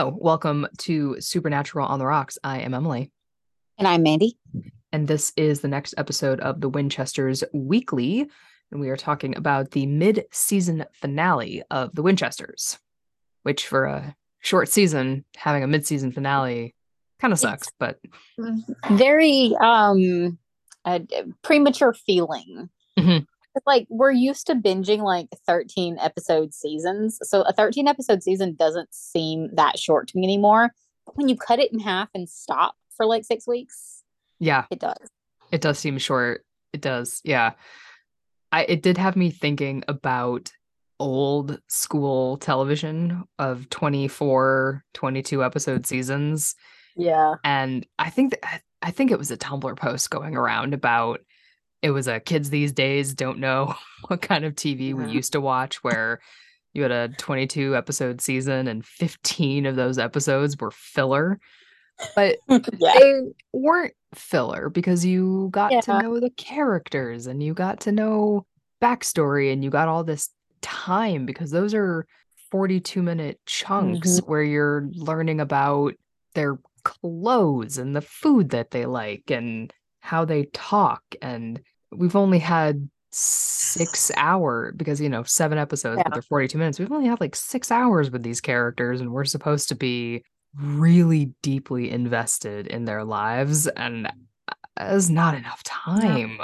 Hello, welcome to Supernatural on the Rocks. I am Emily. And I'm Mandy. And this is the next episode of the Winchesters Weekly. And we are talking about the mid season finale of the Winchesters, which for a short season, having a mid season finale kind of sucks, it's but very um a premature feeling. Mm-hmm. It's like we're used to binging like 13 episode seasons. So a 13 episode season doesn't seem that short to me anymore. But when you cut it in half and stop for like six weeks, yeah, it does. It does seem short. It does. Yeah. I it did have me thinking about old school television of 24, 22 episode seasons. Yeah. And I think that I think it was a Tumblr post going around about it was a kids these days don't know what kind of TV yeah. we used to watch where you had a 22 episode season and 15 of those episodes were filler. But yeah. they weren't filler because you got yeah. to know the characters and you got to know backstory and you got all this time because those are 42 minute chunks mm-hmm. where you're learning about their clothes and the food that they like and how they talk and we've only had six hour because you know seven episodes yeah. but they're 42 minutes. We've only had like six hours with these characters and we're supposed to be really deeply invested in their lives and there's not enough time.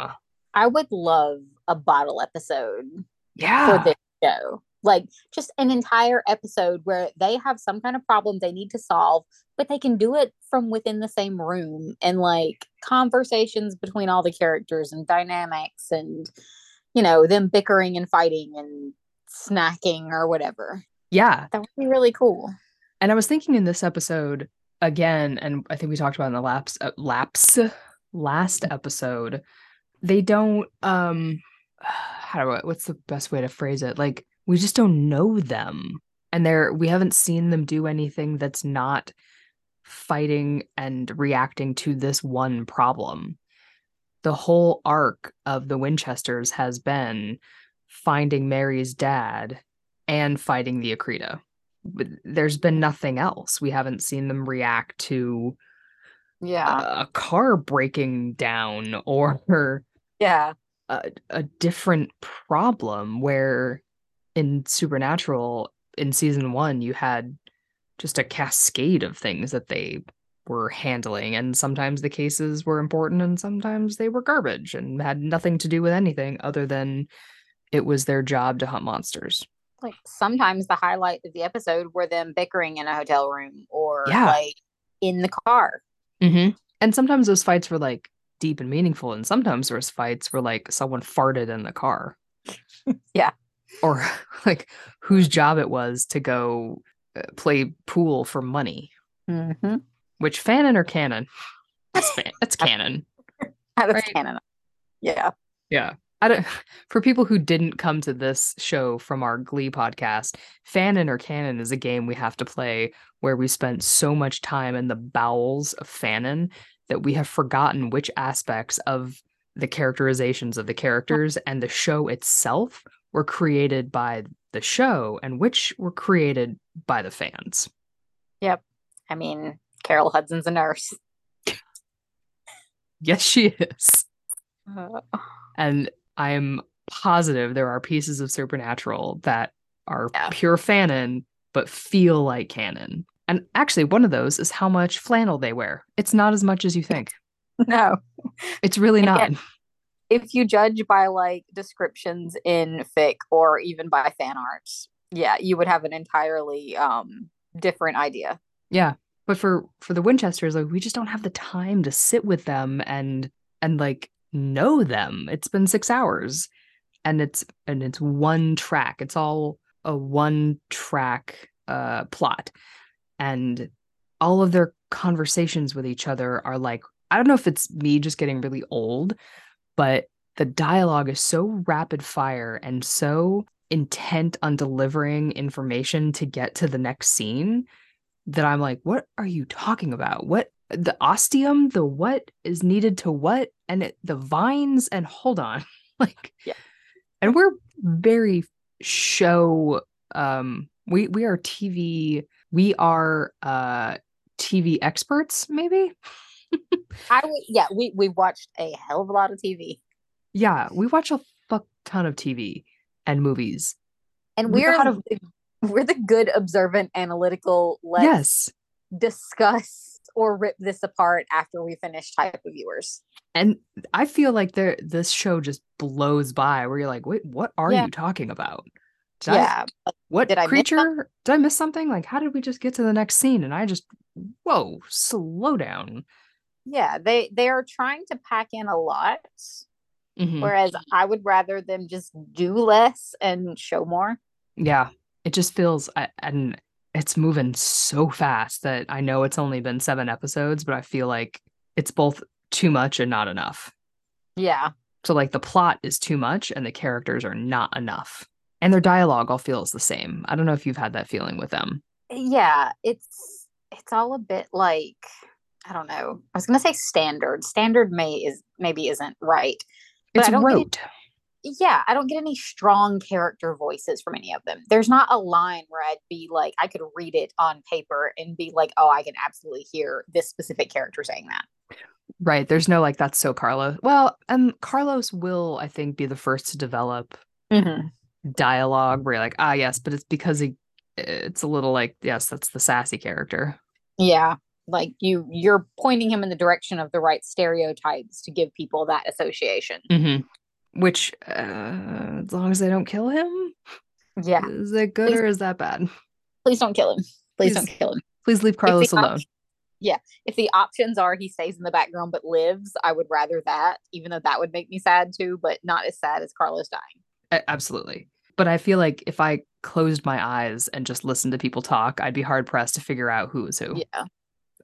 I would love a bottle episode yeah. for this show. Like just an entire episode where they have some kind of problem they need to solve but they can do it from within the same room and like conversations between all the characters and dynamics and you know them bickering and fighting and snacking or whatever. Yeah. That would be really cool. And i was thinking in this episode again and i think we talked about in the laps uh, laps last episode they don't um how do I, what's the best way to phrase it? Like we just don't know them. And they're we haven't seen them do anything that's not fighting and reacting to this one problem. The whole arc of the winchesters has been finding mary's dad and fighting the Akrida. There's been nothing else. We haven't seen them react to yeah. a, a car breaking down or yeah. a, a different problem where in Supernatural in season one, you had just a cascade of things that they were handling. And sometimes the cases were important and sometimes they were garbage and had nothing to do with anything other than it was their job to hunt monsters. Like sometimes the highlight of the episode were them bickering in a hotel room or yeah. like in the car. Mm-hmm. And sometimes those fights were like deep and meaningful. And sometimes those fights were like someone farted in the car. yeah or like whose job it was to go play pool for money. Mm-hmm. Which fanon or canon? That's fan- that's canon. that's right? canon. Yeah. Yeah. I don't for people who didn't come to this show from our Glee podcast, Fanon or Canon is a game we have to play where we spent so much time in the bowels of Fanon that we have forgotten which aspects of the characterizations of the characters and the show itself were created by the show and which were created by the fans. Yep. I mean, Carol Hudson's a nurse. yes, she is. Uh. And I'm positive there are pieces of Supernatural that are yeah. pure fanon, but feel like canon. And actually, one of those is how much flannel they wear. It's not as much as you think. No, it's really not if you judge by like descriptions in fic or even by fan arts, yeah, you would have an entirely um different idea. Yeah. But for for the Winchesters, like we just don't have the time to sit with them and and like know them. It's been 6 hours and it's and it's one track. It's all a one track uh plot. And all of their conversations with each other are like I don't know if it's me just getting really old, but the dialogue is so rapid fire and so intent on delivering information to get to the next scene that I'm like, what are you talking about? What the ostium, the what is needed to what, and it, the vines, and hold on, like, yeah, and we're very show um We we are TV. We are uh TV experts, maybe. I would, yeah, we we watched a hell of a lot of TV, Yeah, we watch a fuck ton of TV and movies. and We we're to- the, we're the good, observant, analytical. Let's yes. discuss or rip this apart after we finish type of viewers. And I feel like there this show just blows by where you're like, wait, what are Yeah. you talking about? Did I- yeah, what Did I creature? Did I miss something? Like, how did we just get to the next scene? And I just, whoa, slow down. Yeah, they they are trying to pack in a lot, Mhm. whereas I would rather them just do less and show more. Yeah, it just feels, and it's moving so fast that I know it's only been seven episodes, but I feel like it's both too much and not enough. Yeah, So, like, the plot is too much and the characters are not enough. And their dialogue all feels the same. I don't know if you've had that feeling with them. yeah, it's it's all a bit like I don't know. I was gonna say standard. Standard may is maybe isn't right. But It's I don't it- yeah, I don't get any strong character voices from any of them. There's not a line where I'd be like, I could read it on paper and be like, oh, I can absolutely hear this specific character saying that. Right. There's no like that's so Carlos. Well, and Carlos will, I think, be the first to develop Mm-hmm. dialogue where you're like, ah, yes, but it's because he, it's a little like, yes, that's the sassy character. Yeah, like you, you're pointing him in the direction of the right stereotypes to give people that association. Mm-hmm. Which, uh, as long as they don't kill him, Yeah, is it good Please- or is that bad? please don't kill him. Please, Please. don't kill him. Please leave Carlos op- yeah If the options are he stays in the background but lives, I would rather that, even though that would make me sad too, but not as sad as Carlos dying. Absolutely. But I feel like if I closed my eyes and just listened to people talk, I'd be hard pressed to figure out who is who. Yeah.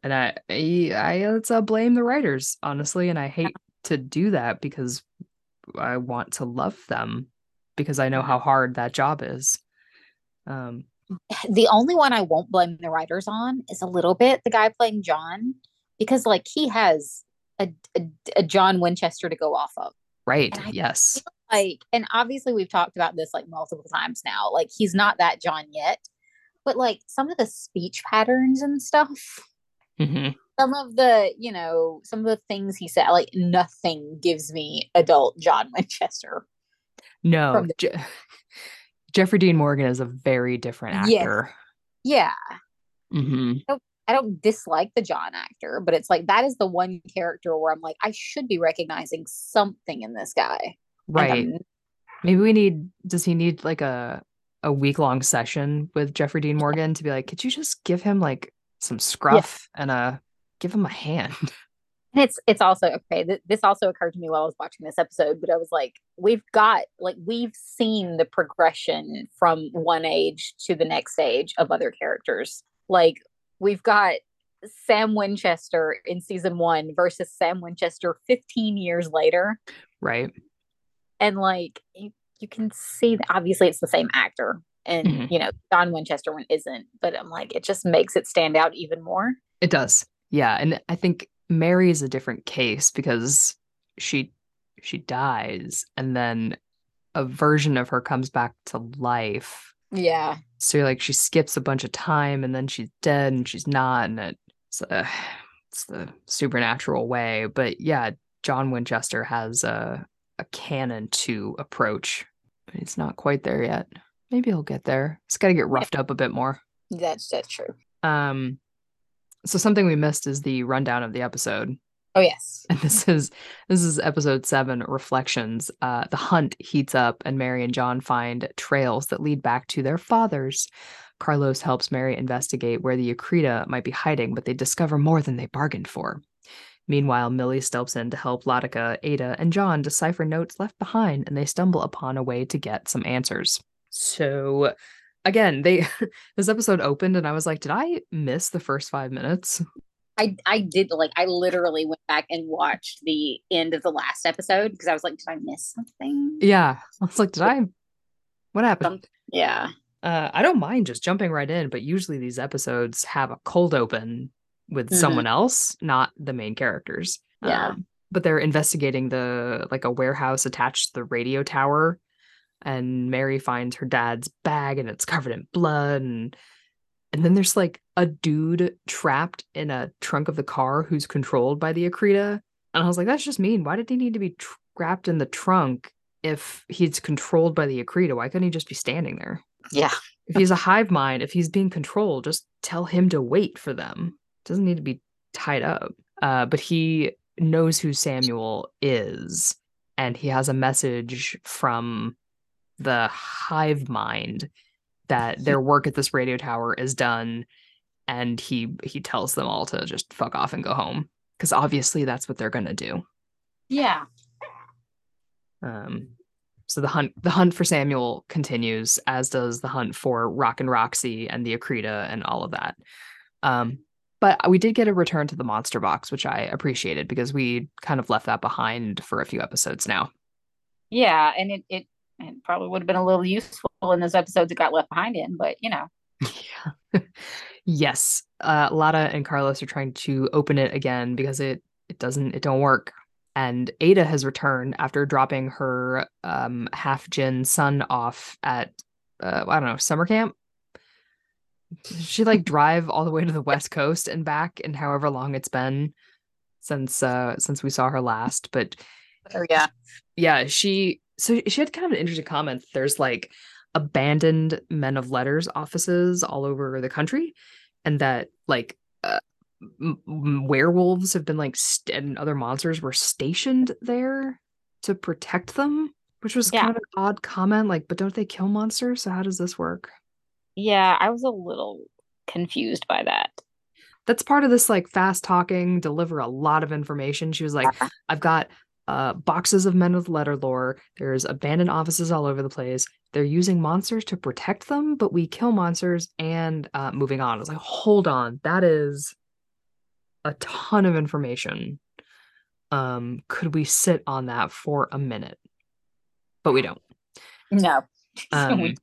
And I, I, let's uh, blame the writers, honestly. And I hate to do that because I want to love them because I know how hard that job is. Um, the only one I won't blame the writers on is a little bit the guy playing John, because like he has a, a, a John Winchester to go off of. right. Yes. Like, and obviously we've talked about this like multiple times now. Like he's not that John yet, but like some of the speech patterns and stuff, hmm some of the, you know, some of the things he said, like nothing gives me adult John Winchester. No. The- Je- Jeffrey Dean Morgan is a very different actor. Yeah. hmm I don't dislike the John actor, but it's like that is the one character where I'm like, I should be recognizing something in this guy. Right. Maybe we need, does he need like a, a week long session with Jeffrey Dean Morgan to be like, could you just give him like some scruff and a, give him a hand? And it's it's also okay. Th- this also occurred to me while I was watching this episode, but I was like, we've got like we've seen the progression from one age to the next age of other characters. Like we've got Sam Winchester in season one versus Sam Winchester 15 years later. right. and like you, you can see that obviously it's the same actor and Mhm. you know John Winchester one isn't but I'm like it just makes it stand out even more It does. Yeah. And I think Mary is a different case because she she dies and then a version of her comes back to life. yeah So you're like she skips a bunch of time and then she's dead and she's not and it's uh, it's the supernatural way. But yeah, John Winchester has a a canon to approach. He's not quite there yet. Maybe he'll get there. He's got to get roughed up a bit more. that's that's true Um, so something we missed is the rundown of the episode, oh yes and this is this is episode seven, reflections. Uh, the hunt heats up, and Mary and John find trails that lead back to their fathers. Carlos helps Mary investigate where the Akrida might be hiding, but they discover more than they bargained for. Meanwhile, Millie steps in to help Latika, Ada, and John decipher notes left behind, and they stumble upon a way to get some answers. So, again, they this episode opened, and I was like, "Did I miss the first five minutes?" I I did like I literally went back and watched the end of the last episode because I was like did I miss something Yeah, I was like, "Did I? What happened?" yeah Uh, I don't mind just jumping right in, but usually these episodes have a cold open with Mhm. someone else, not the main characters. Yeah. Um, but they're investigating the like a warehouse attached to the radio tower. And Mary finds her dad's bag and it's covered in blood and and then there's like a dude trapped in a trunk of the car who's controlled by the Akrida. And I was like, that's just mean. Why did he need to be trapped in the trunk if he's controlled by the Akrida? Why couldn't he just be standing there? Yeah. if he's a hive mind, if he's being controlled, just tell him to wait for them. Doesn't need to be tied up. Uh, but he knows who Samuel is, and he has a message from the hive mind that their work at this radio tower is done and he he tells them all to just fuck off and go home because obviously that's what they're going to do. Yeah. Um so the hunt the hunt for samuel continues as does the hunt for rock and roxy and the akrida and all of that. Um but we did get a return to the monster box which i appreciated because we kind of left that behind for a few episodes now. Yeah and it, it it probably would have been a little useful in those episodes it got left behind in, but you know. Yeah. yes. Uh Lata and Carlos are trying to open it again because it it doesn't it don't work. And Ada has returned after dropping her um half Jinn son off at uh, I don't know, summer camp. She like drive all the way to the west coast and back and however long it's been since uh since we saw her last. But oh yeah. Yeah, she so she had kind of an interesting comment. There's like abandoned men of letters offices all over the country, and that like uh, m- werewolves have been like st- and other monsters were stationed there to protect them, which was yeah. kind of an odd comment. Like, but don't they kill monsters? So how does this work? Yeah, I was a little confused by that. That's part of this like fast talking, deliver a lot of information. She was like. I've got uh, boxes of men with letter lore. There's abandoned offices all over the place. They're using monsters to protect them, but we kill monsters and uh, moving on. I was like, hold on, that is a ton of information. Um, could we sit on that for a minute? But we don't. No. Um,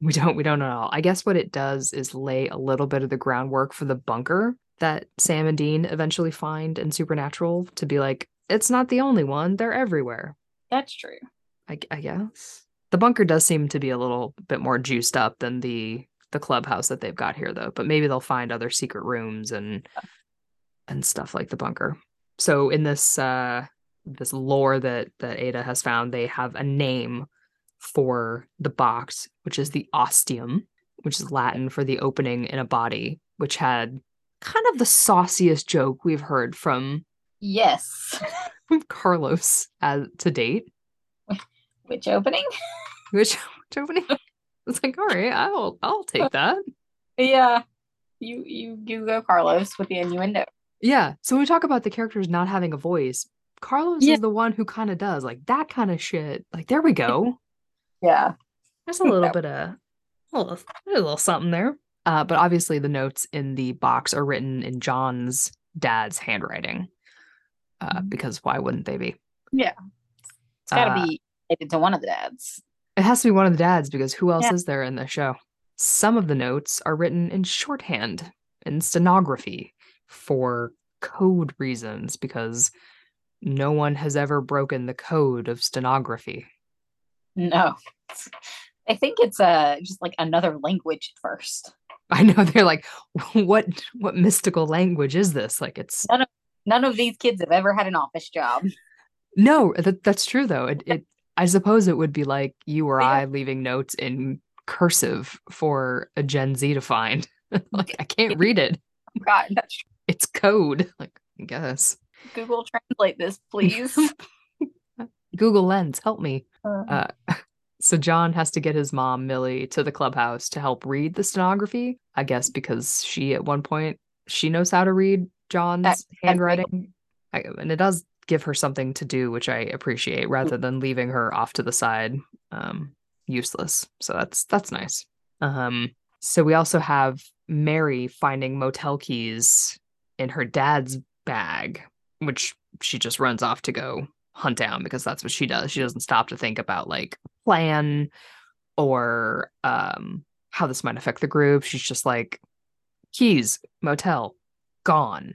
we don't. We don't at all. I guess what it does is lay a little bit of the groundwork for the bunker that Sam and Dean eventually find in Supernatural to be like, it's not the only one. They're everywhere. That's true. I, I guess the bunker does seem to be a little bit more juiced up than the the clubhouse that they've got here, though. But maybe they'll find other secret rooms and and stuff like the bunker. So in this uh this lore that that Ada has found, they have a name for the box, which is the ostium, which is Latin for the opening in a body, which had kind of the sauciest joke we've heard from Yes. Carlos as to date. Which opening? Which, which opening? It's like, all right, I'll I'll take that. Yeah. You you you go Carlos with the innuendo. Yeah. So we talk about the characters not having a voice. Carlos yeah. is the one who kind of does like that kind of shit. Like there we go. Yeah. There's a little bit of a little, a little something there. Uh, but obviously the notes in the box are written in John's dad's handwriting uh, mm-hmm. because why wouldn't they be? Yeah, it's got to uh, be related to one of the dads. It has to be one of the dads because who else yeah. is there in the show? Some of the notes are written in shorthand in stenography for code reasons because no one has ever broken the code of stenography. No. I think it's uh just like another language at first. I know they're like, what what mystical language is this? Like it's none of none of these kids have ever had an office job. No, that, that's true though. It, it I suppose it would be like you or yeah. I leaving notes in cursive for a Gen Z to find. like I can't read it. Oh God, that's true. It's code. Like I guess. Google translate this, please. Google Lens, help me. Uh, uh, so John has to get his mom Millie to the clubhouse to help read the stenography. I guess because she at one point she knows how to read John's that, handwriting. I, and it does give her something to do, which I appreciate, rather than leaving her off to the side, um, useless. So that's that's nice. Um, so we also have Mary finding motel keys in her dad's bag, which she just runs off to go hunt down because that's what she does. She doesn't stop to think about like plan or um how this might affect the group. She's just like keys, motel, gone.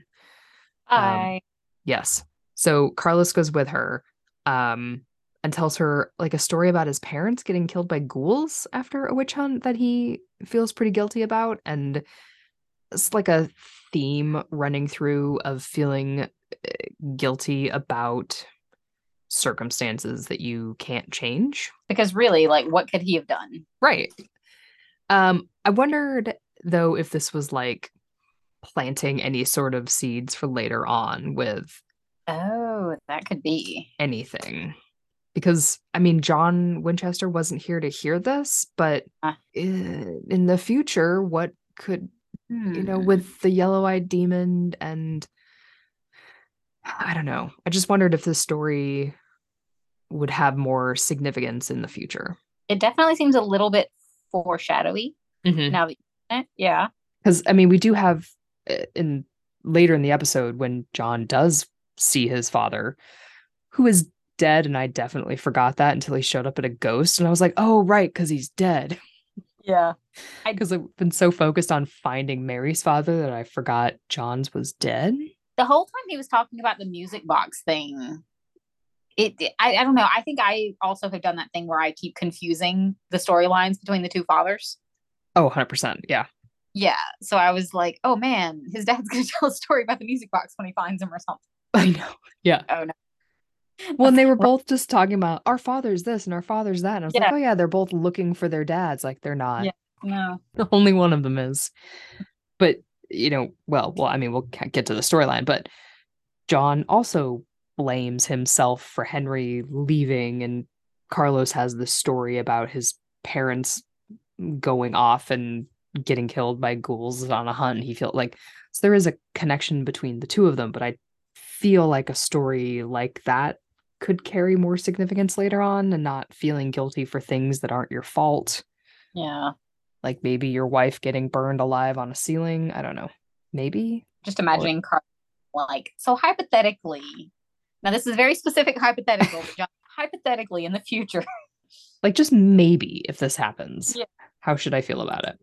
I um, yes. So Carlos goes with her. Um, and tells her like a story about his parents getting killed by ghouls after a witch hunt that he feels pretty guilty about. And it's like a theme running through of feeling eh, guilty about circumstances that you can't change. Because really, like, what could he have done? Right. Um, I wondered though if this was like planting any sort of seeds for later on with Oh, that could be. anything. Because I mean, John Winchester wasn't here to hear this, but Ah. i- in the future, what could you know, Hmm. with the yellow-eyed demon and I don't know. I just wondered if this story would have more significance in the future. It definitely seems a little bit foreshadowy now that you mention it. Yeah. because I mean, we do have uh, in later in the episode when John does see his father, who is dead, and I definitely forgot that until he showed up at a ghost, and I was like, oh right, because he's dead. Yeah. Because I've been so focused on finding Mary's father that I forgot John's was dead. The whole time he was talking about the music box thing, it I, I don't know. I think I also have done that thing where I keep confusing the storylines between the two fathers. Oh, 100%. Yeah. Yeah. So I was like, oh man, his dad's gonna tell a story about the music box when he finds him or something. I know. Yeah. Oh no. when they were both just talking about our father's this and our father's that. And I was like, oh, yeah, they're both looking for their dads. Like, they're not. Yeah. No. Only one of them is. But, you know, well, well, I mean, we'll get to the storyline, but John also blames himself for Henry leaving. And Carlos has this story about his parents going off and getting killed by ghouls on a hunt. He felt like, so there is a connection between the two of them, but I feel like a story like that could carry more significance later on and not feeling guilty for things that aren't your fault Yeah. like maybe your wife getting burned alive on a ceiling. I don't know. Maybe. Just imagining Carl like so hypothetically. Now this is very specific hypothetical, but John, hypothetically in the future. Like just maybe if this happens. Yeah. How should I feel about it?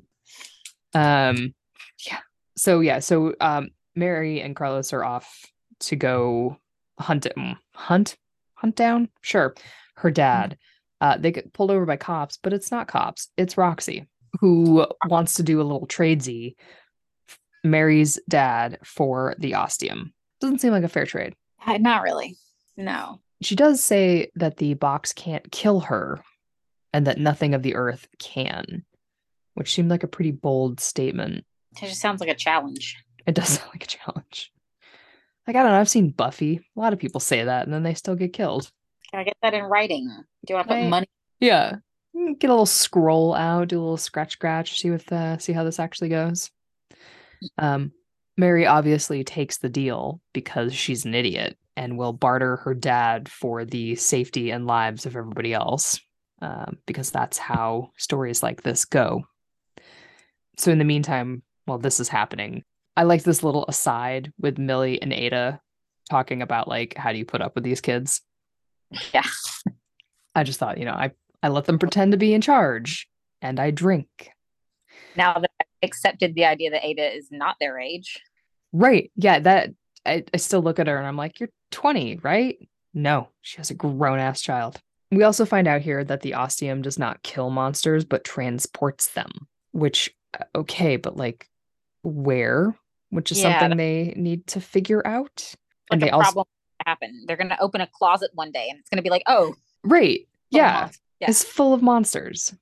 Um yeah. So yeah, so um Mary and Carlos are off to go hunt mm, hunt hunt down? Sure. Her dad. Uh they get pulled over by cops, but it's not cops. It's Roxy who wants to do a little tradesy Mary's dad for the ostium. Doesn't seem like a fair trade. Not really. No. She does say that the box can't kill her and that nothing of the earth can, which seemed like a pretty bold statement. It just sounds like a challenge. It does sound like a challenge. Like, I don't know, I've seen Buffy. A lot of people say that and then they still get killed. Can I get that in writing? Do I put Right. money? Yeah. Get a little scroll out, do a little scratch scratch, see what the see how this actually goes. Um Mary obviously takes the deal because she's an idiot and will barter her dad for the safety and lives of everybody else. Um, because that's how stories like this go. So in the meantime, while this is happening, I like this little aside with Millie and Ada talking about like how do you put up with these kids? Yeah. I just thought, you know, I I let them pretend to be in charge and I drink. Now that I've accepted the idea that Ada is not their age. Right. Yeah, that I, I still look at her and I'm like, you're 20, right? No, she has a grown ass child. We also find out here that the ostium does not kill monsters, but transports them, which, okay, but like where? Which is Yeah, something they need to figure out. And they also happen. They're gonna open a closet one day and it's gonna be like, oh, right. Yeah. Yeah. It's full of monsters.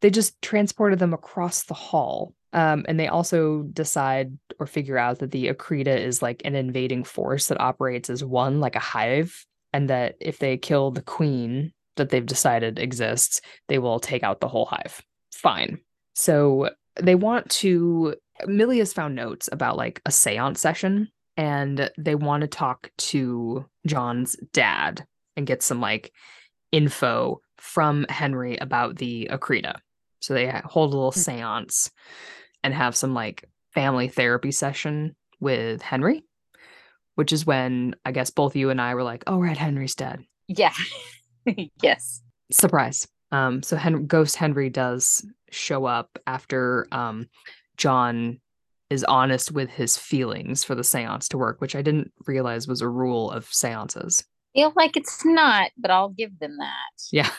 They just transported them across the hall. Um, and they also decide or figure out that the Akrida is like an invading force that operates as one, like a hive, and that if they kill the queen that they've decided exists, they will take out the whole hive. Fine. So they want to. Millie has found notes about like a seance session, and they want to talk to John's dad and get some like info from Henry about the Akrida. So they hold a little Hmm. seance and have some like family therapy session with Henry, which is when I guess both you and I were like, "Oh, right, Henry's dead." Yeah. yes. Surprise. Um, so Hen- Ghost Henry does show up after um, John is honest with his feelings for the seance to work, which I didn't realize was a rule of seances. feel like it's not, but I'll give them that. Yeah,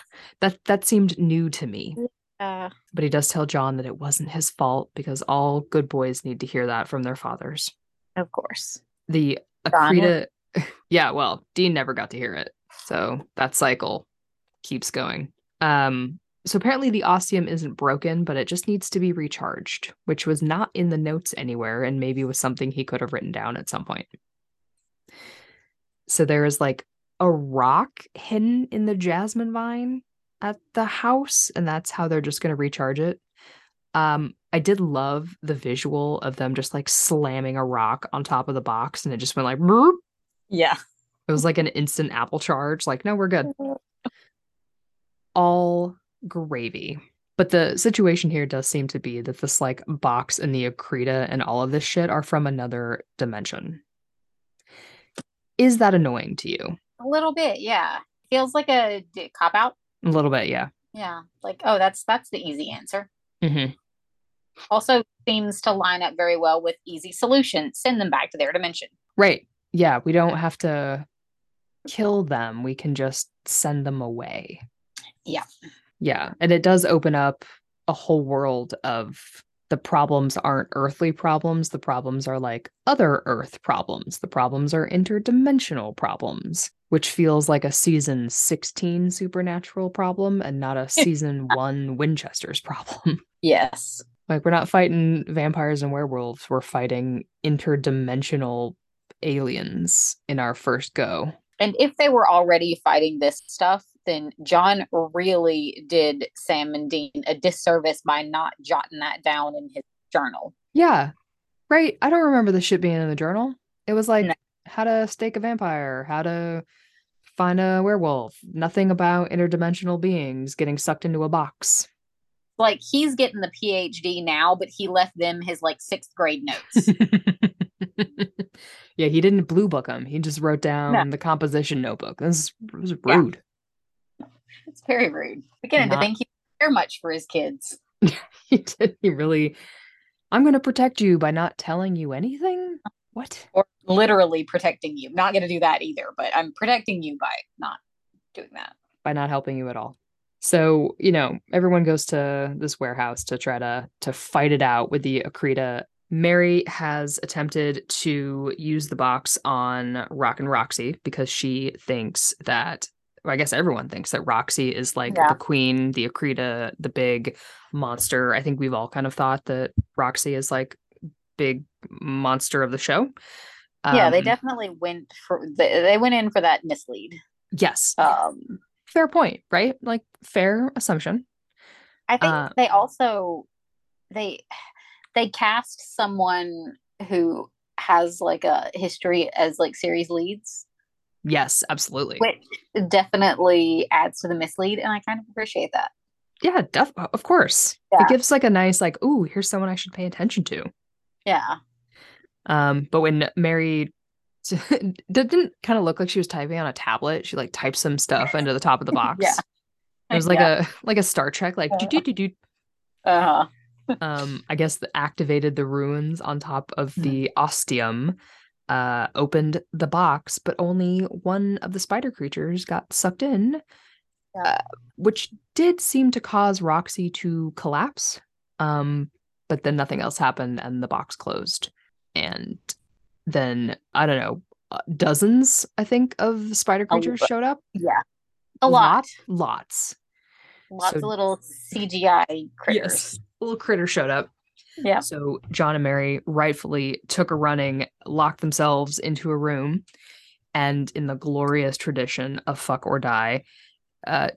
that that seemed new to me. Uh, But he does tell John that it wasn't his fault because all good boys need to hear that from their fathers. of course. The Akrida, yeah, well, Dean never got to hear it, so that cycle keeps going. Um, so apparently the ostium isn't broken, but it just needs to be recharged, which was not in the notes anywhere, and maybe was something he could have written down at some point. So there is like a rock hidden in the jasmine vine at the house, and that's how they're just going to recharge it. Um, I did love the visual of them just like slamming a rock on top of the box, and it just went like, "Burp." Yeah. it was like an instant apple charge. Like, no, we're good. All gravy. But the situation here does seem to be that this like box and the Akrida and all of this shit are from another dimension. Is that annoying to you? A little bit, yeah. Feels like a cop out. A little bit, yeah. Yeah. Like, oh, that's that's the easy answer. Mm-hmm. Also seems to line up very well with easy solution. Send them back to their dimension. Right. Yeah, we don't have to kill them. We can just send them away. Yeah. Yeah. And it does open up a whole world of the problems aren't earthly problems. The problems are like other earth problems. The problems are interdimensional problems, which feels like a season 16 supernatural problem and not a season one Winchester's problem. Yes. Like we're not fighting vampires and werewolves. We're fighting interdimensional aliens in our first go. And if they were already fighting this stuff, then John really did Sam and Dean a disservice by not jotting that down in his journal. Yeah. Right. I don't remember the shit being in the journal. It was like No. how to stake a vampire, how to find a werewolf. Nothing about interdimensional beings getting sucked into a box. Like he's getting the PhD now, but he left them his like sixth grade notes. yeah, he didn't blue book them. He just wrote down the composition notebook. This was Yeah. It's very rude. Beginning to Not- think he didn't much for his kids. he did. He really. I'm going to protect you by not telling you anything. What? Or literally protecting you. Not gonna do that either, but I'm protecting you by not doing that. by not helping you at all. So, you know, everyone goes to this warehouse to try to to fight it out with the Akrida. Mary has attempted to use the box on Rock and Roxy because she thinks that I guess everyone thinks that Roxy is like Yeah. the queen, the Akrida, the big monster. I think we've all kind of thought that Roxy is like big monster of the show. yeah, they Um, definitely went for they, they went in for that mislead. Yes. Um Fair point, right? Like fair assumption. I think Uh, they also they they cast someone who has like a history as like series leads, Yes, absolutely. which definitely adds to the mislead, and I kind of appreciate that. Yeah, def- of course. Yeah. It gives like a nice like, ooh, here's someone I should pay attention to. Yeah, Um, but when Mary didn't kind of look like she was typing on a tablet, she like typed some stuff into the top of the box. Yeah. It was like Yeah. a like a Star Trek, like Uh. do-do-do-do. uh, um, I guess the activated the ruins on top of Mhm. the ostium, uh, opened the box, but only one of the spider creatures got sucked in, Yeah. uh, which did seem to cause Roxy to collapse. Um, but then nothing else happened and the box closed. And then I don't know, uh, dozens I think of spider creatures lot. showed up. yeah, a lot, lots. lots So- of little CGI critters. Yes. little critter showed up. Yeah. So John and Mary rightfully took a running, locked themselves into a room, and in the glorious tradition of fuck or die, uh,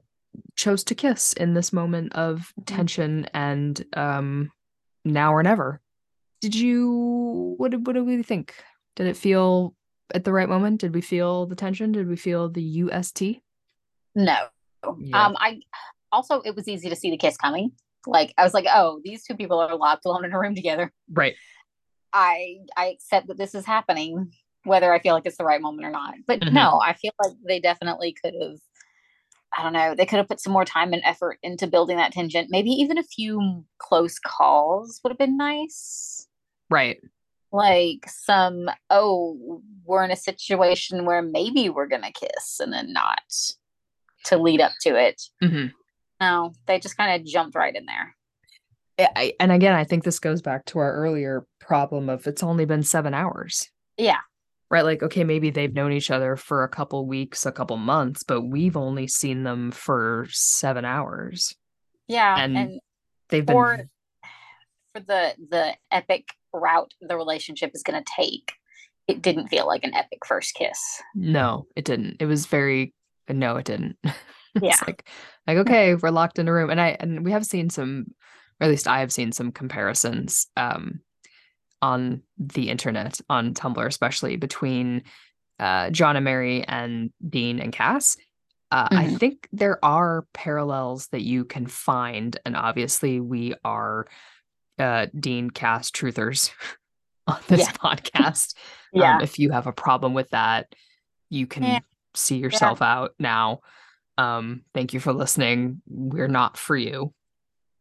chose to kiss in this moment of tension and um, now or never. Did you? What did what did we think? Did it feel at the right moment? Did we feel the tension? Did we feel the UST? No, Yeah. um, I also it was easy to see the kiss coming. Like I was like, oh, these two people are locked alone in a room together. Right. I I accept that this is happening, whether I feel like it's the right moment or not. But Mhm. no, I feel like they definitely could have. I don't know. They could have put some more time and effort into building that tension. Maybe even a few close calls would have been nice. Right. like some oh we're in a situation where maybe we're gonna kiss and then not to lead up to it hmm no they just kind of jumped right in there I, and again, I think this goes back to our earlier problem of it's only been seven hours. yeah right? Like, okay, maybe they've known each other for a couple weeks, a couple months, but we've only seen them for seven hours. yeah And and, They've been for for the the epic route the relationship is gonna take it didn't feel like an epic first kiss no, it didn't. It was very no, it didn't. it's Yeah. like like okay, we're locked in a room, and I and we have seen some, or at least I have seen some comparisons um on the internet on Tumblr, especially between uh John and Mary and Dean and Cass. Uh, I Mhm. think there are parallels that you can find, and obviously we are uh, Dean Cass truthers on this Yeah. podcast. yeah Um, if you have a problem with that, you can Yeah. see yourself out now. Um, thank you for listening. We're not for you.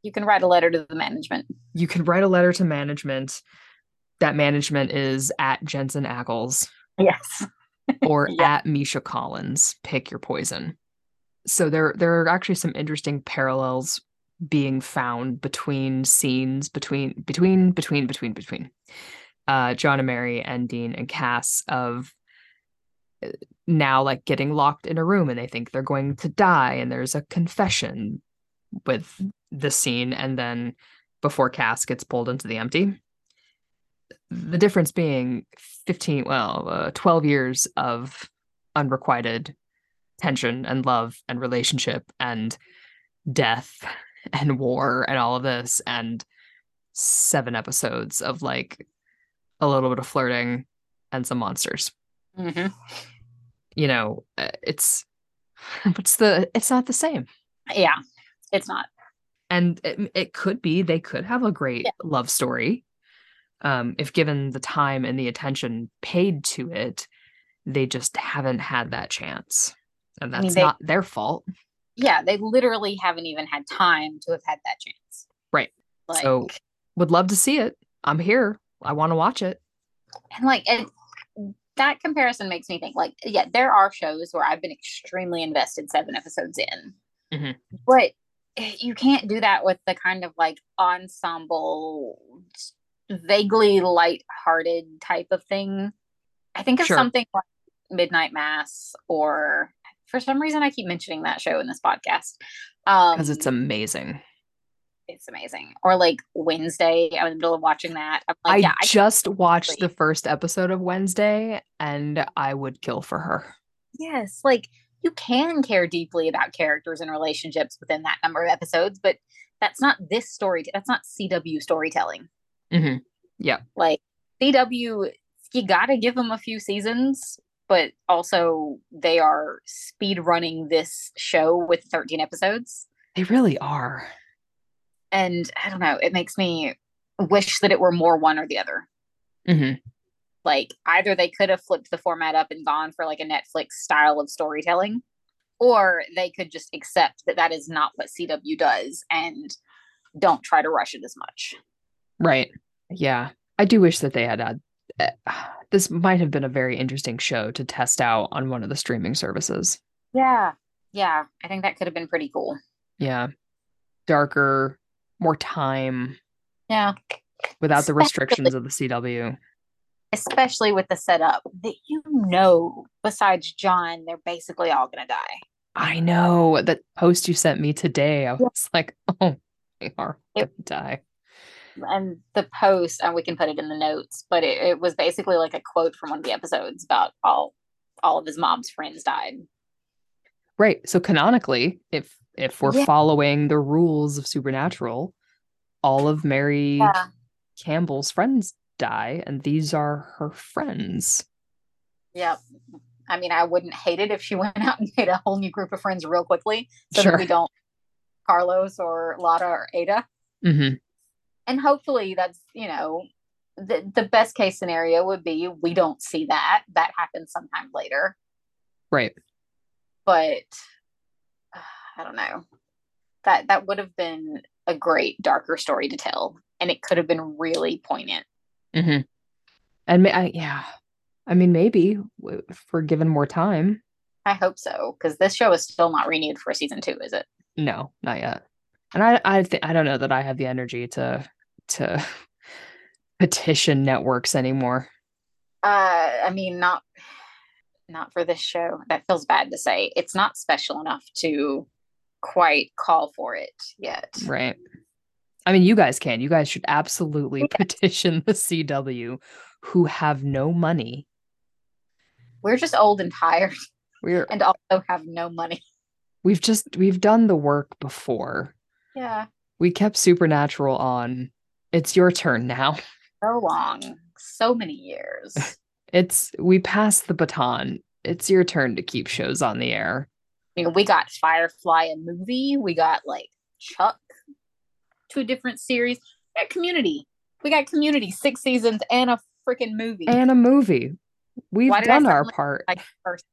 you can write a letter to the management You can write a letter to management. That management is at Jensen Ackles yes or Yeah. at Misha Collins. Pick your poison. So there there are actually some interesting parallels being found between scenes between between between between between uh John and Mary and Dean and Cass of now like getting locked in a room and they think they're going to die and there's a confession with the scene and then before Cass gets pulled into the empty. The difference being 15 well uh, 12 years of unrequited tension and love and relationship and death and war and all of this and seven episodes of like a little bit of flirting and some monsters hmm you know uh, it's what's the it's not the same. Yeah it's not. And it, it could be they could have a great Yeah. love story um if given the time and the attention paid to it they just haven't had that chance. And I that's mean, they- not their fault. Yeah they literally haven't even had time to have had that chance. Right. like So- would love to see it. I'm here. I want to watch it. And like and that comparison makes me think like yeah there are shows where i've been extremely invested seven episodes in Mhm. but you can't do that with the kind of like ensemble vaguely light-hearted type of thing i think of Sure. something like midnight mass or for some reason i keep mentioning that show in this podcast um because it's amazing it's amazing. Or like wednesday i'm in the middle of watching that. I'm i like yeah I just watched agree. the first episode of wednesday and i would kill for her. Yes like you can care deeply about characters and relationships within that number of episodes but that's not this story that's not cw storytelling. Hmm Yeah. like cw you gotta give them a few seasons but also they are speed running this show with 13 episodes. They really are and i don't know it makes me wish that it were more one or the other hmm like either they could have flipped the format up and gone for like a netflix style of storytelling or they could just accept that that is not what cw does and don't try to rush it as much Right. Yeah. I do wish that they had had uh, this might have been a very interesting show to test out on one of the streaming services. yeah yeah i think that could have been pretty cool Yeah. Darker, more time yeah without the restrictions of the CW. especially with the setup that you know besides john they're basically all gonna die I know that post you sent me today. I was like, oh, they are gonna die. and the post and we can put it in the notes but it, it was basically like a quote from one of the episodes about all all of his mom's friends died Right. So canonically, if if we're Yeah. following the rules of Supernatural, all of Mary yeah Campbell's friends die, and these are her friends. Yep. I mean, I wouldn't hate it if she went out and made a whole new group of friends real quickly so Sure. that we don't Carlos or Lata or Ada. hmm And hopefully that's, you know, the, the best case scenario would be we don't see that. That happens sometime later. Right. But I don't know. That that would have been a great darker story to tell. And it could have been really poignant. hmm And I, yeah, I mean, maybe if we're given more time. I hope so because this show is still not renewed for season two, is it? No, not yet. And I, I think I don't know that I have the energy to to petition networks anymore. Uh, I mean, not not for this show. That feels bad to say. It's not special enough to quite call for it yet. Right. I mean, you guys can. You guys should absolutely petition the CW who have no money. We're just old and tired We're and also have no money. we've just we've done the work before. Yeah. We kept Supernatural on. It's your turn now. So long. So many years. It's we passed the baton. It's your turn to keep shows on the air. I mean, we got Firefly a movie. We got like Chuck, two different series. We got Community. We got Community, six seasons and a freaking movie. And a movie. We've done our like- part. like first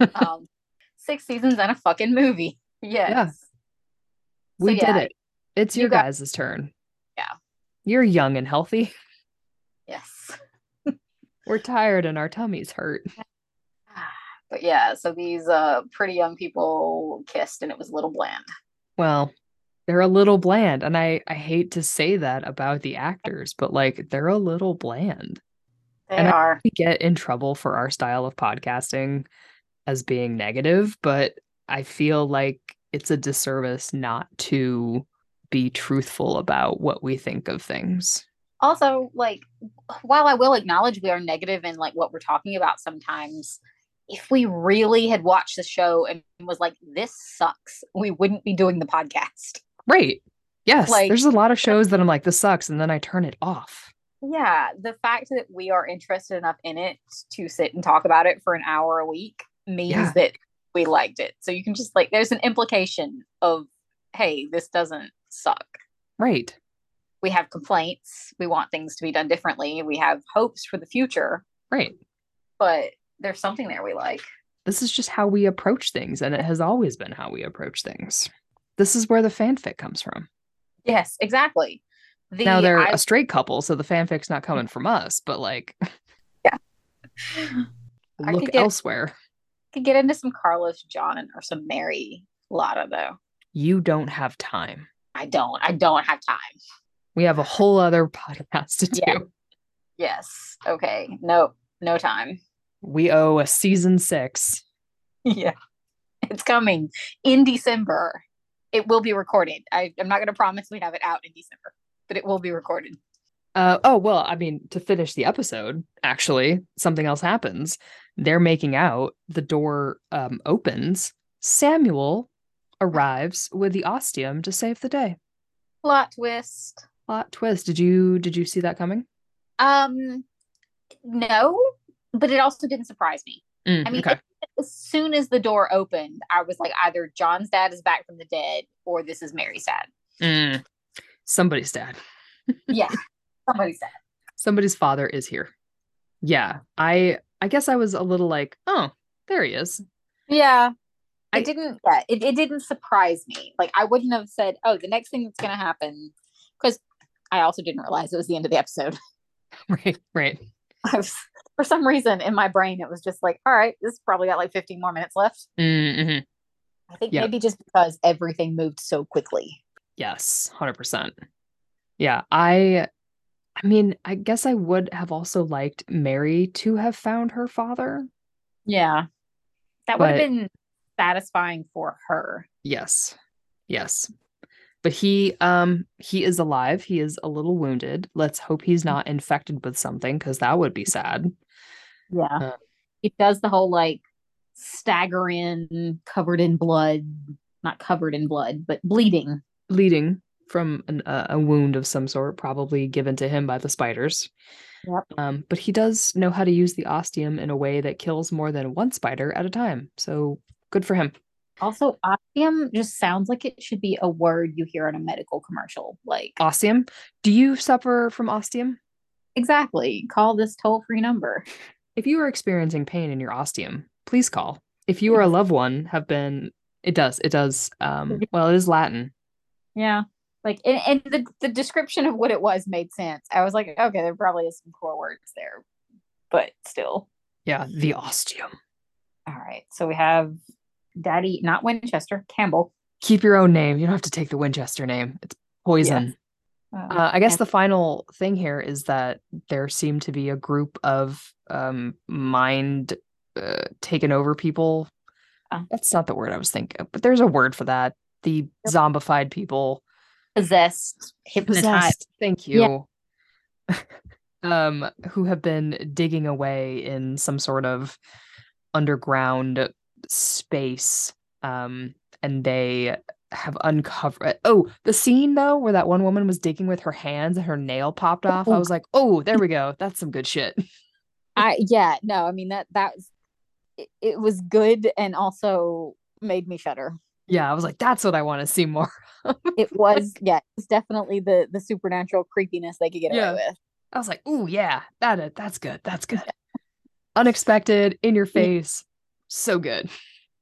um, six seasons and a fucking movie. Yes. Yeah. So, we yeah, did it. It's you your got- guys' turn. Yeah. You're young and healthy. Yes. We're tired and our tummies hurt. But yeah, so these uh pretty young people kissed and it was a little bland. Well, they're a little bland. And I, I hate to say that about the actors, but like they're a little bland. They And are. We get in trouble for our style of podcasting as being negative, but I feel like it's a disservice not to be truthful about what we think of things. also like while i will acknowledge we are negative in like what we're talking about sometimes if we really had watched the show and was like this sucks we wouldn't be doing the podcast Right. Yes. Like- there's a lot of shows that I'm like, this sucks. And then I turn it off. yeah the fact that we are interested enough in it to sit and talk about it for an hour a week means Yeah. that we liked it so you can just like there's an implication of hey this doesn't suck Right. we have complaints we want things to be done differently we have hopes for the future Right. but there's something there we like This is just how we approach things. And it has always been how we approach things. This is where the fanfic comes from. Yes, exactly. The now they're I, a straight couple, so the fanfic's not coming from us, but like Yeah. I look could get- elsewhere. could get into some Carlos John or some Mary Lata though. You don't have time. I don't. I don't have time. We have a whole other podcast to do. Yeah. Yes. Okay. No. No time. We owe a season six. yeah. It's coming in December. It will be recorded. I, I'm not going to promise we have it out in December, but it will be recorded. Uh, oh well, I mean, to finish the episode, actually, something else happens. They're making out. The door um, opens. Samuel arrives with the ostium to save the day. Plot twist. Plot twist. Did you did you see that coming? Um, no, but it also didn't surprise me. Mm, I mean, okay. as soon as the door opened, I was like, either John's dad is back from the dead or this is Mary's dad. Mm. Somebody's dad. Yeah, somebody's dad. Somebody's father is here. Yeah, I I guess I was a little like, oh, there he is. Yeah. It I- didn't, yeah, it, it didn't surprise me. Like, I wouldn't have said, oh, the next thing that's going to happen, because I also didn't realize it was the end of the episode. Right, right. I was, for some reason in my brain, it was just like, all right, this probably got like 15 more minutes left. hmm I think maybe just because everything moved so quickly. Yes, hundred percent. Yeah, I. I mean, I guess I would have also liked Mary to have found her father. Yeah. That would have been satisfying for her. Yes, yes, but he um he is alive. He is a little wounded. Let's hope he's not infected with something because that would be sad. Yeah. Uh, it does the whole like stagger in, covered in blood, not covered in blood, but bleeding. Bleeding from an, uh, a wound of some sort, probably given to him by the spiders. Yep. Um, but he does know how to use the ostium in a way that kills more than one spider at a time. So good for him. Also, ostium just sounds like it should be a word you hear in a medical commercial. Like, Ostium. Do you suffer from ostium? exactly. Call this toll free number. If you are experiencing pain in your ostium, please call. If you or a loved one have been, it does, it does. Um, well, it is Latin. Yeah. like and, and the, the description of what it was made sense i was like okay there probably is some core words there but still Yeah, the ostium. all right so we have daddy not winchester campbell Keep your own name. You don't have to take the Winchester name. It's poison. Uh, Uh, I guess the final thing here is that there seem to be a group of um, mind uh, taken over people. Oh. That's not the word I was thinking of, but there's a word for that. The Yep. zombified people. possessed hypnotized Possessed. Thank Yeah. you. um, who have been digging away in some sort of underground space. Um, and they have uncovered. Oh, the scene though, where that one woman was digging with her hands and her nail popped off. I Oh. was like, oh, there we go. That's some good shit. i yeah no i mean that that was it, it was good and also made me shudder Yeah, I was like, that's what I want to see more. it was yeah it's definitely the the supernatural creepiness they could get Yeah. away with I was like, oh yeah, that it that's good. That's good. Unexpected, in your face, so good.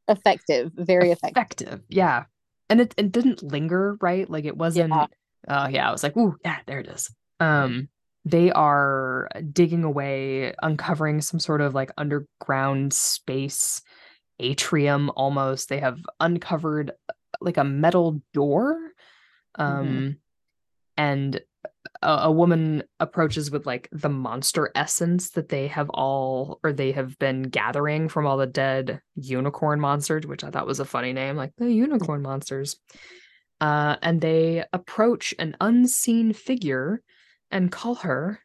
effective very effective effective. Yeah. And it, it didn't linger, right? Like it wasn't Yeah. uh yeah, I was like, ooh, yeah, there it is. Um they are digging away, uncovering some sort of like underground space atrium almost. They have uncovered like a metal door. Um Mhm. and a, a woman approaches with like the monster essence that they have all or they have been gathering from all the dead unicorn monsters which i thought was a funny name like the unicorn monsters uh and they approach an unseen figure and call her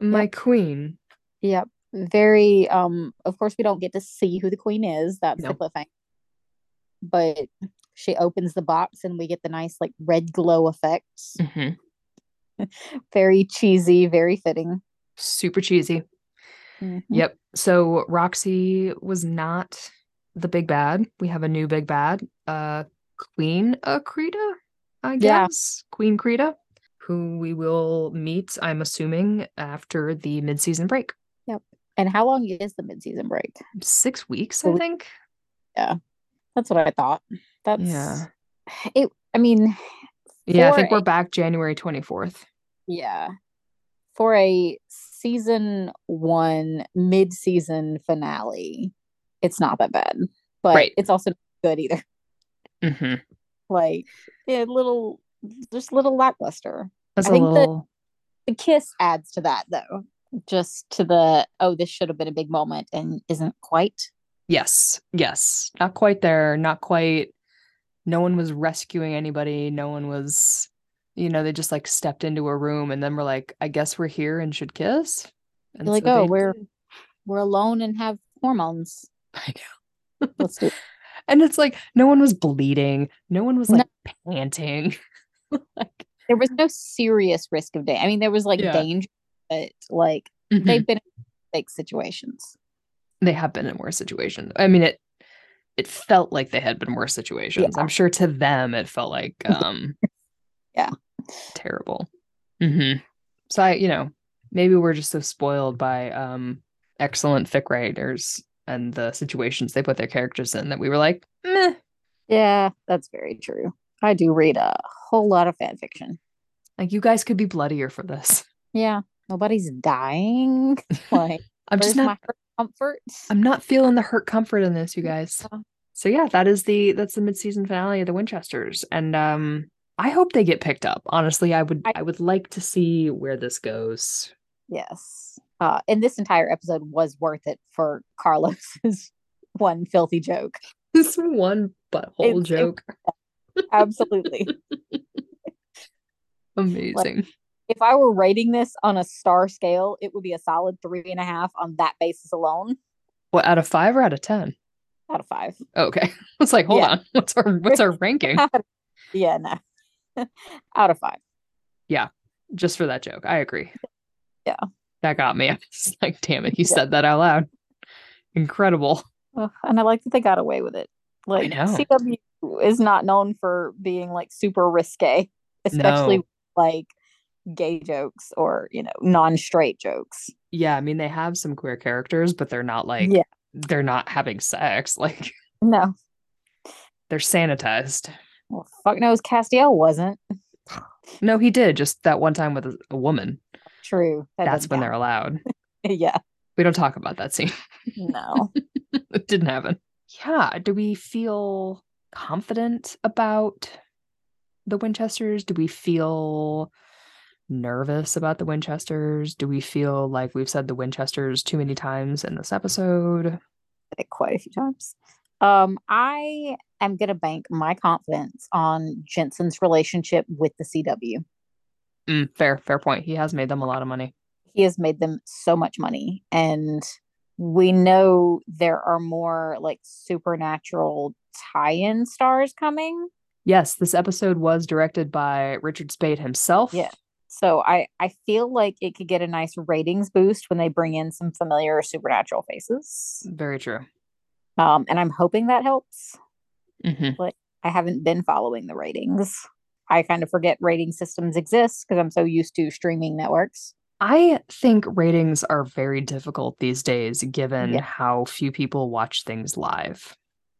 my queen Yep. Very um of course we don't get to see who the queen is. That's No. the cliffhanger. But she opens the box and we get the nice like red glow effects. Mhm. Very cheesy, very fitting. super cheesy Mhm. Yep. So Roxy was not the big bad. We have a new big bad, uh Queen Akrida, I Yeah. guess. Queen Krita, who we will meet, I'm assuming, after the mid-season break. Yep. And how long is the mid-season break? Six weeks, I think. Yeah. That's what I thought. That's Yeah. it I mean Yeah, I think we're back January 24th. Yeah. For a season one mid-season finale, it's not that bad. But Right. it's also not good either. hmm Like a little just a little lackluster. That's I a think little The kiss adds to that though. Just to the oh, this should have been a big moment and isn't quite. Yes, yes. Not quite there, not quite. No one was rescuing anybody. No one was, you know, they just like stepped into a room and then were like, I guess we're here and should kiss. And You're like, so "Oh, they we're-. We're alone and have hormones. I know. Let's do it. And it's like no one was bleeding. No one was No. like panting. like There was no serious risk of danger. I mean, there was like Yeah. danger, but like mhm. they've been in fake situations. they have been in worse situations. I mean it it felt like they had been worse situations. I'm sure to them it felt like um Yeah. terrible. Mm-hmm. So I, you know, maybe we're just so spoiled by um excellent fic writers and the situations they put their characters in that we were like, meh. Yeah, that's very true. I do read a whole lot of fan fiction. Like you guys could be bloodier for this. Yeah, nobody's dying. Like, I'm just not comfort? I'm not feeling the hurt comfort in this, you guys. Yeah. So yeah, that is the that's the mid-season finale of the Winchesters. And um I hope they get picked up. Honestly, I would I- I would like to see where this goes. Yes. Uh, and this entire episode was worth it for Carlos's one filthy joke. This one butthole It's- it- joke. Absolutely. Amazing. If I were rating this on a star scale, it would be a solid three and a half on that basis alone what out of five or out of ten? out of five. Okay. It's like, hold Yeah. on. What's our what's our ranking? yeah, no. out of five. Yeah, Just for that joke. I agree. Yeah. That got me. I was like, damn it, you Yeah. said that out loud. Incredible. Ugh, and I like that they got away with it. Like. CW is not known for being like super risque, especially No. like gay jokes or you know non-straight jokes. Yeah, I mean they have some queer characters, but they're not like Yeah. they're not having sex. Like No, they're sanitized. well, fuck knows Castiel wasn't. No, he did just that one time with a, a woman. True. That That's when they're allowed. yeah. We don't talk about that scene. No. it didn't happen. Yeah. Do we feel confident about the Winchesters? Do we feel nervous about the Winchesters? Do we feel like we've said the Winchesters too many times in this episode? Quite a few times. Um, I am gonna bank my confidence on Jensen's relationship with the CW. Mm, fair, fair point. He has made them a lot of money. He has made them so much money, and we know there are more like supernatural tie-in stars coming. Yes, this episode was directed by Richard Speight himself. Yeah. So I I feel like it could get a nice ratings boost when they bring in some familiar supernatural faces. Very true. Um, and I'm hoping that helps. hmm I haven't been following the ratings. I kind of forget rating systems exist because I'm so used to streaming networks. I think ratings are very difficult these days, given Yeah. how few people watch things live.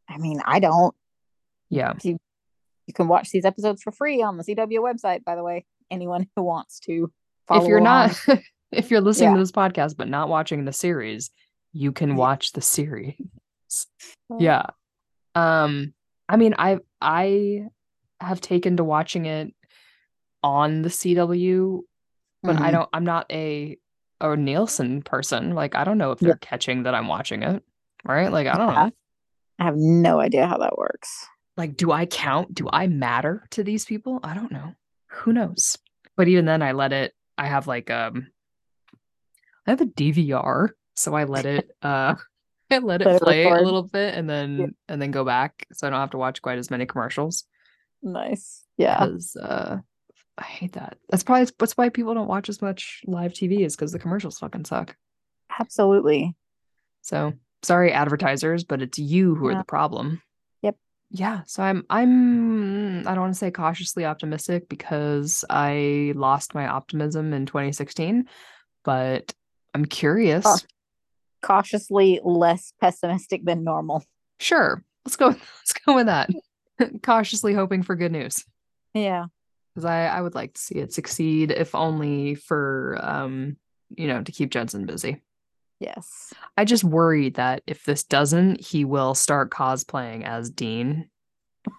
I mean, I don't. Yeah. You, you can watch these episodes for free on the CW website, by the way. Anyone who wants to follow if you're along. not, if you're listening Yeah. to this podcast but not watching the series, you can watch the series. yeah. Um, I mean, I I have taken to watching it on the CW, but I Mhm. don't. I'm not a a Nielsen person. Like, I don't know if they're Yeah. catching that I'm watching it. Right? Like, I don't Yeah. know. I have no idea how that works. like do i count do i matter to these people i don't know who knows but even then i let it i have like um i have a dvr so i let it uh i let it play a little bit and then Yeah. and then go back so i don't have to watch quite as many commercials Nice. Yeah. uh i hate that that's probably that's why people don't watch as much live tv is because the commercials fucking suck Absolutely. So sorry, advertisers, but it's you who are the problem. Yeah. So I'm I'm I don't want to say cautiously optimistic because I lost my optimism in 2016, but I'm curious. Oh. Cautiously less pessimistic than normal. Sure. Let's go let's go with that. Cautiously hoping for good news. Yeah. Because I, I would like to see it succeed, if only for um, you know, to keep Jensen busy. Yes. I just worry that if this doesn't, he will start cosplaying as Dean.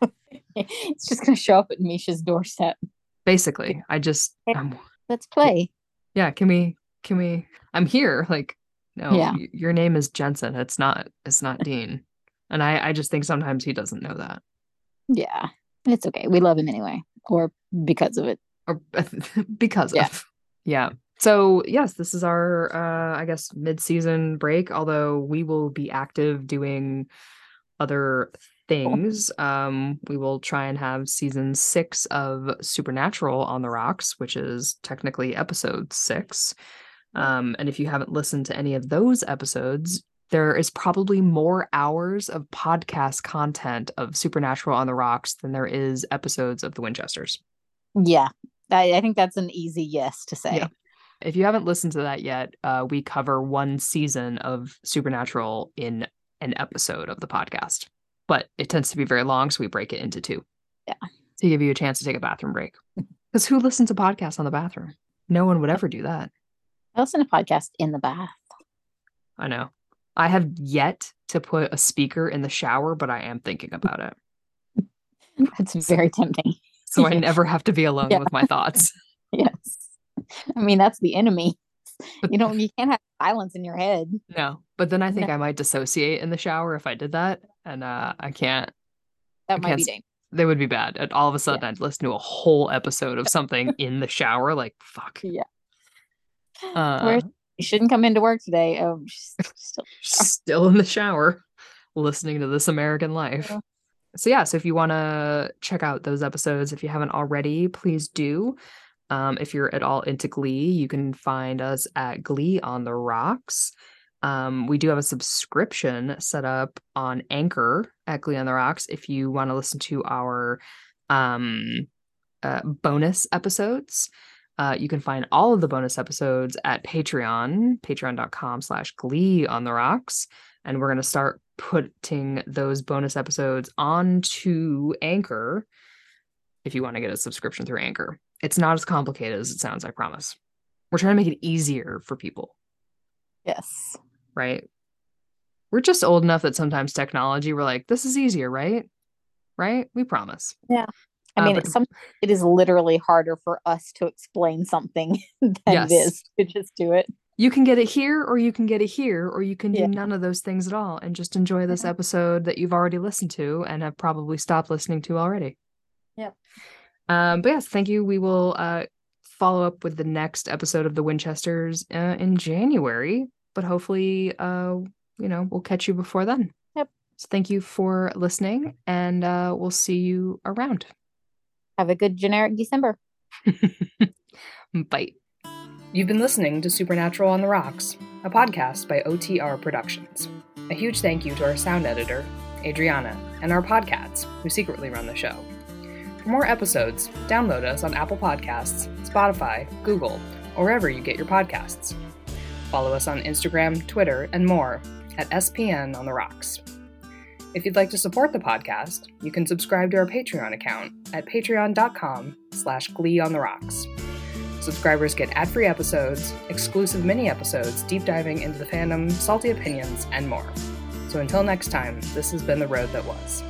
it's just gonna show up at Misha's doorstep. Basically, I just, I'm, Let's play. yeah. Can we? Can we? I'm here. Like, no, Yeah. y- your name is Jensen. It's not. It's not Dean. And I, I just think sometimes he doesn't know that, Yeah. It's okay. We love him anyway. Or because of it. or because Yeah. of, yeah. So yes, this is our, uh, I guess, mid-season break. Although we will be active doing other things. Um, we will try and have season six of Supernatural on the rocks, which is technically episode six. Um, and if you haven't listened to any of those episodes, there is probably more hours of podcast content of Supernatural on the rocks than there is episodes of the Winchesters. Yeah. I, I think that's an easy yes to say. Yeah. If you haven't listened to that yet, uh, we cover one season of Supernatural in an episode of the podcast, but it tends to be very long, so we break it into two. Yeah. To give you a chance to take a bathroom break. Because who listens to podcasts on the bathroom? No one would ever do that. I listen to podcasts in the bath. I know. I have yet to put a speaker in the shower, but I am thinking about it. It's very tempting. So I never have to be alone Yeah. with my thoughts. Yes. I mean, that's the enemy. You don't you can't have silence in your head. No. But then I think No. I might dissociate in the shower if I did that. And uh, I can't That I might can't be dangerous. they would be bad. And all of a sudden, I'd listen to a whole episode of something in the shower. Like, fuck. Yeah. Uh, Where's You shouldn't come into work today. Oh, still still in the shower, listening to This American Life. Yeah. So, yeah. So, if you want to check out those episodes, if you haven't already, please do. Um, if you're at all into Glee, you can find us at Glee on the Rocks. Um, we do have a subscription set up on Anchor at Glee on the Rocks if you want to listen to our um, uh, bonus episodes. Uh, you can find all of the bonus episodes at Patreon, patreon.com slash glee on the rocks. And we're going to start putting those bonus episodes onto Anchor if you want to get a subscription through Anchor. It's not as complicated as it sounds, I promise. We're trying to make it easier for people. Yes. Right. We're just old enough that sometimes technology, we're like, this is easier, right? Right? We promise. Yeah. I uh, mean, it's some, it is literally harder for us to explain something than yes. it is to just do it. You can get it here, or you can get it here, or you can do yeah. none of those things at all and just enjoy this episode that you've already listened to and have probably stopped listening to already. Yep. Um, but yes, thank you. We will uh, follow up with the next episode of the Winchesters uh, in January, but hopefully, uh, you know, we'll catch you before then. Yep. So thank you for listening, and uh, we'll see you around. Have a good generic December. Bye. You've been listening to Supernatural on the Rocks, a podcast by OTR Productions. A huge thank you to our sound editor, Adriana, and our podcasts, who secretly run the show. For more episodes, download us on Apple Podcasts, Spotify, Google, or wherever you get your podcasts. Follow us on Instagram, Twitter, and more at SPN on the Rocks. If you'd like to support the podcast, you can subscribe to our Patreon account at patreon.com slash glee on the rocks. Subscribers get ad-free episodes, exclusive mini episodes deep diving into the fandom, salty opinions, and more. So until next time, this has been The Road That Was.